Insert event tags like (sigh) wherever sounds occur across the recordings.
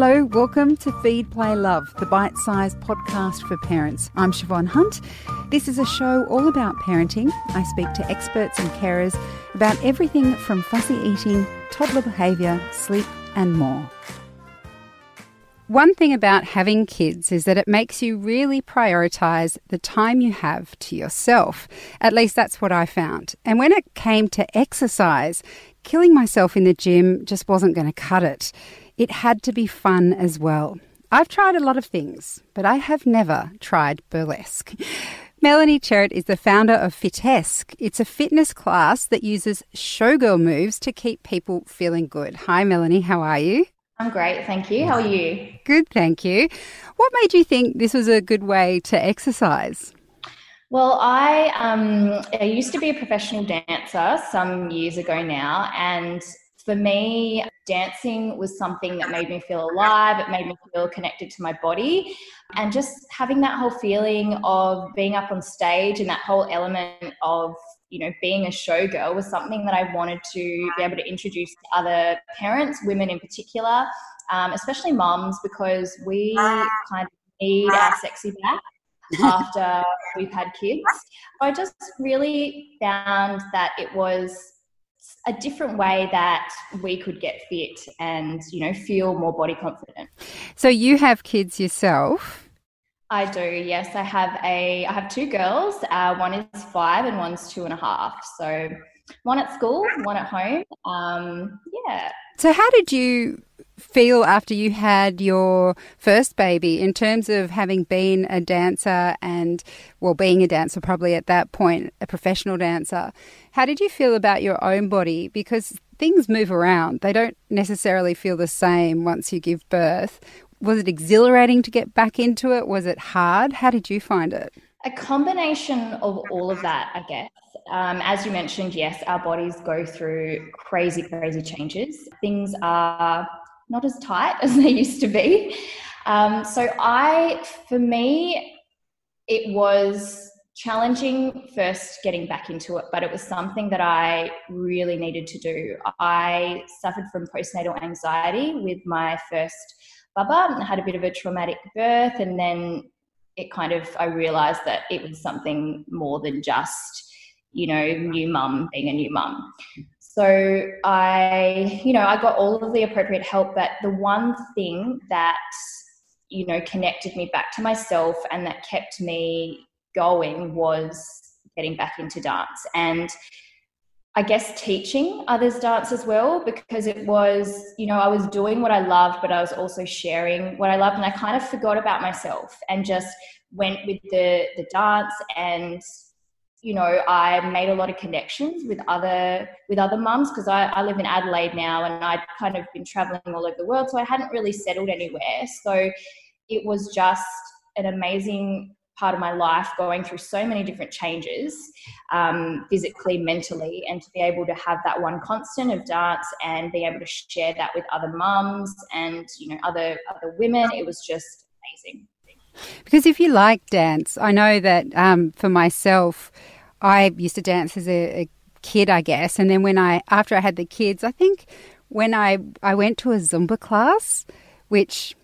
Hello, welcome to Feed, Play, Love, the bite sized podcast for parents. I'm Siobhan Hunt. This is a show all about parenting. I speak to experts and carers about everything from fussy eating, toddler behaviour, sleep, and more. One thing about having kids is that it makes you really prioritise the time you have to yourself. At least that's what I found. And when it came to exercise, killing myself in the gym just wasn't going to cut it it had to be fun as well. I've tried a lot of things, but I have never tried burlesque. (laughs) Melanie Cherrett is the founder of Fitesque. It's a fitness class that uses showgirl moves to keep people feeling good. Hi, Melanie. How are you? I'm great, thank you. How are you? Good, thank you. What made you think this was a good way to exercise? Well, I um, I used to be a professional dancer some years ago now, and for me, dancing was something that made me feel alive. It made me feel connected to my body. And just having that whole feeling of being up on stage and that whole element of, you know, being a showgirl was something that I wanted to be able to introduce to other parents, women in particular, um, especially moms, because we kind of need our sexy back after we've had kids. I just really found that it was a different way that we could get fit and you know feel more body confident. So you have kids yourself? I do yes. I have a i have two girls uh, one is five and one's two and a half. So one at school one at home um, yeah. So how did you feel after you had your first baby in terms of having been a dancer and, well, being a dancer probably at that point, a professional dancer? How did you feel about your own body? Because things move around, they don't necessarily feel the same once you give birth. Was it exhilarating to get back into it? Was it hard? How did you find it? A combination of all of that, I guess. Um, as you mentioned, yes, our bodies go through crazy, crazy changes. Things are not as tight (laughs) as they used to be. Um, so I, for me, it was challenging first getting back into it, but it was something that I really needed to do. I suffered from postnatal anxiety with my first bubba. Had a bit of a traumatic birth, and then it kind of I realized that it was something more than just you know new mum being a new mum. So I, you know, I got all of the appropriate help, but the one thing that, you know, connected me back to myself and that kept me going was getting back into dance. And I guess teaching others dance as well because it was, you know, I was doing what I loved, but I was also sharing what I loved. And I kind of forgot about myself and just went with the, the dance and you know i made a lot of connections with other with other mums because I, I live in adelaide now and i'd kind of been traveling all over the world so i hadn't really settled anywhere. So it was just an amazing part of my life going through so many different changes um, physically mentally and to be able to have that one constant of dance and be able to share that with other mums and you know other other women it was just amazing because if you like dance, I know that um, for myself, I used to dance as a, a kid, I guess, and then when I after I had the kids, I think when I I went to a Zumba class, which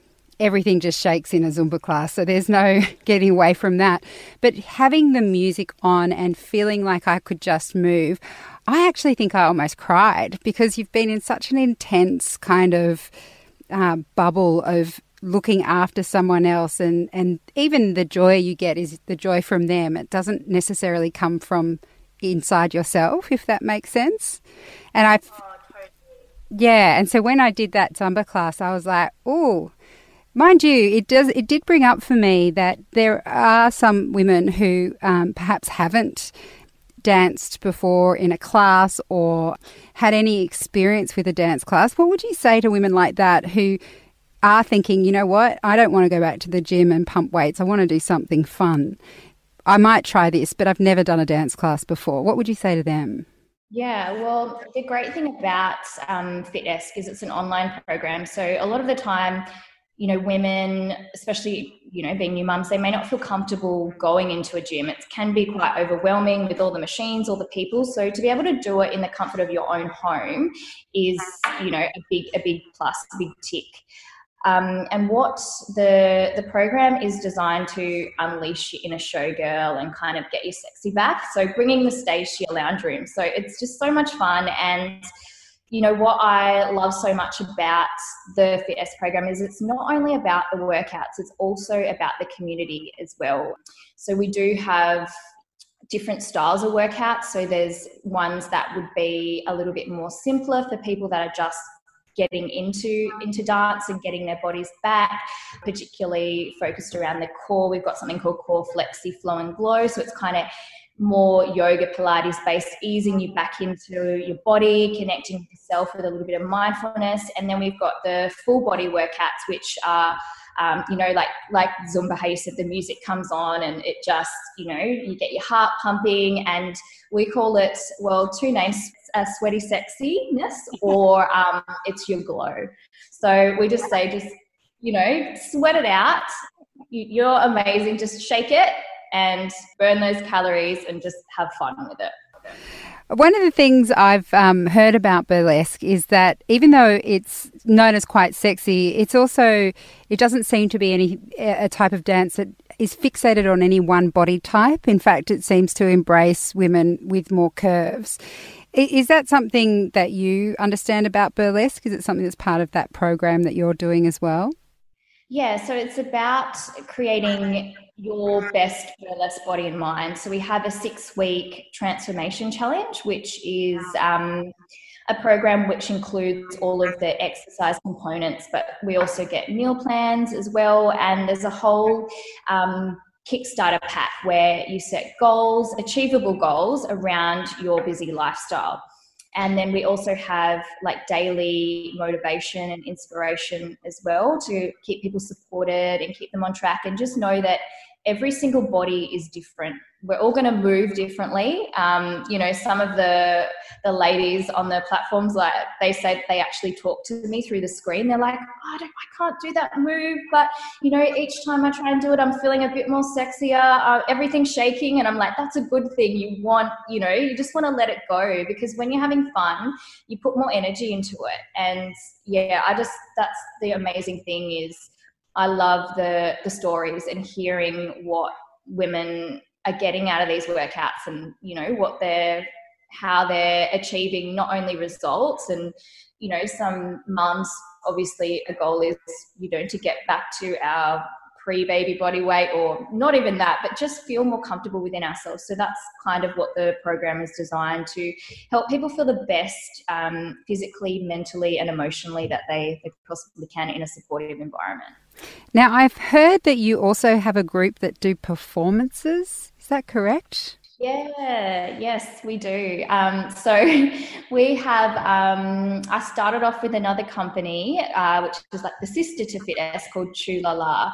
everything just shakes in a Zumba class, so there's no (laughs) getting away from that. But having the music on and feeling like I could just move, I actually think I almost cried because you've been in such an intense kind of uh, bubble of looking after someone else and, and even the joy you get is the joy from them. It doesn't necessarily come from inside yourself, if that makes sense. And I, yeah, and so when I did that Zumba class, I was like, oh, mind you, it does it did bring up for me that there are some women who um, perhaps haven't danced before in a class or had any experience with a dance class. What would you say to women like that who are thinking, you know what, I don't want to go back to the gym and pump weights. I want to do something fun. I might try this, but I've never done a dance class before. What would you say to them? Yeah, well, the great thing about um, is it's an online program. So a lot of the time, you know, women, especially, you know, being new mums, they may not feel comfortable going into a gym. It can be quite overwhelming with all the machines, all the people. So to be able to do it in the comfort of your own home is, you know, a big, a big plus, a big tick. Um, and what the the program is designed to unleash your inner showgirl and kind of get your sexy back. So bringing the stage to your lounge room. So it's just so much fun and you know what I love so much about the Fitesque program is it's not only about the workouts, it's also about the community as well. So we do have different styles of workouts. So there's ones that would be a little bit more simpler for people that are just getting into into dance and getting their bodies back particularly focused around the core. We've got something called core flexi flow and glow. So it's kind of more yoga pilates based easing you back into your body connecting yourself with a little bit of mindfulness. And then we've got the full body workouts which are um, you know like like zumba how you said the music comes on and it just you know you get your heart pumping and we call it well two names uh, sweaty sexiness or um, it's your glow. So we just say just you know sweat it out. You're amazing. Just shake it and burn those calories and just have fun with it. One of the things I've um, heard about burlesque is that even though it's known as quite sexy, it's also it doesn't seem to be any a type of dance that is fixated on any one body type. In fact, it seems to embrace women with more curves. Is that something that you understand about burlesque? Is it something that's part of that program that you're doing as well? Yeah, so it's about creating your best burlesque body and mind. So we have a six week transformation challenge, which is um, a program which includes all of the exercise components, but we also get meal plans as well. And there's a whole um, Kickstarter pack where you set goals, achievable goals around your busy lifestyle. And then we also have like daily motivation and inspiration as well to keep people supported and keep them on track and just know that every single body is different. We're all going to move differently. Um, you know, some of the the ladies on the platforms, like they say, they actually talk to me through the screen. They're like, oh, I, don't, I can't do that move, but you know, each time I try and do it, I'm feeling a bit more sexier. Uh, everything's shaking, and I'm like, that's a good thing. You want, you know, you just want to let it go because when you're having fun, you put more energy into it. And yeah, I just that's the amazing thing is I love the the stories and hearing what women are getting out of these workouts and you know what they're how they're achieving not only results and you know some mums obviously a goal is you know to get back to our pre-baby body weight or not even that but just feel more comfortable within ourselves. So that's kind of what the program is designed to help people feel the best um, physically mentally and emotionally that they, they possibly can in a supportive environment. Now i've heard that you also have a group that do performances. Is that correct? Yeah, yes, we do. Um, so (laughs) we have, um, I started off with another company, uh, which is like the sister to Fitesque called Chulala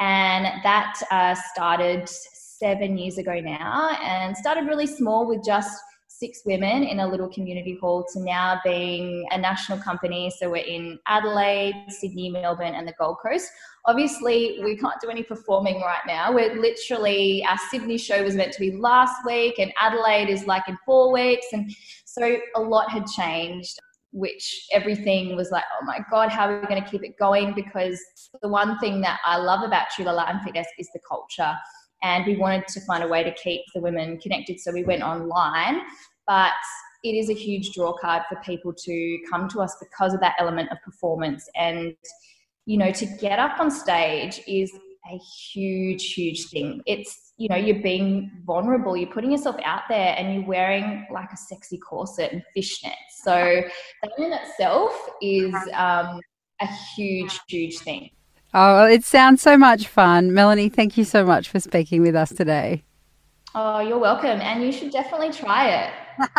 and that uh, started seven years ago now and started really small with just six women in a little community hall to now being a national company. So we're in Adelaide, Sydney, Melbourne, and the Gold Coast. Obviously, we can't do any performing right now. We're literally, our Sydney show was meant to be last week, and Adelaide is like in four weeks. And so a lot had changed which everything was like, oh my God, how are we going to keep it going? Because the one thing that I love about Chulala and Fitesque is the culture. And we wanted to find a way to keep the women connected. So we went online. But it is a huge draw card for people to come to us because of that element of performance. And, you know, to get up on stage is a huge, huge thing. It's, you know, you're being vulnerable, you're putting yourself out there and you're wearing like a sexy corset and fishnets. So that in itself is um, a huge, huge thing. Oh, it sounds so much fun. Melanie, thank you so much for speaking with us today. Oh, you're welcome. And you should definitely try it. (laughs)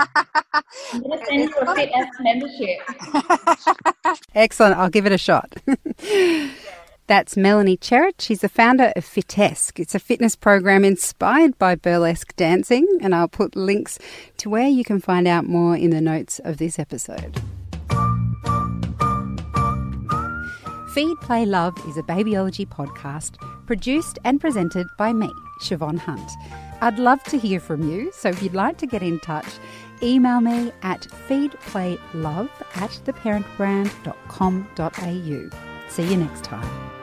I'm going to send you a Fitesque membership. (laughs) Excellent. I'll give it a shot. (laughs) That's Melanie Cherrett. She's the founder of Fitesque. It's a fitness program inspired by burlesque dancing, and I'll put links to where you can find out more in the notes of this episode. Feed, Play, Love is a babyology podcast produced and presented by me, Siobhan Hunt. I'd love to hear from you, so if you'd like to get in touch, email me at feedplaylove at theparentbrand.com.au. See you next time.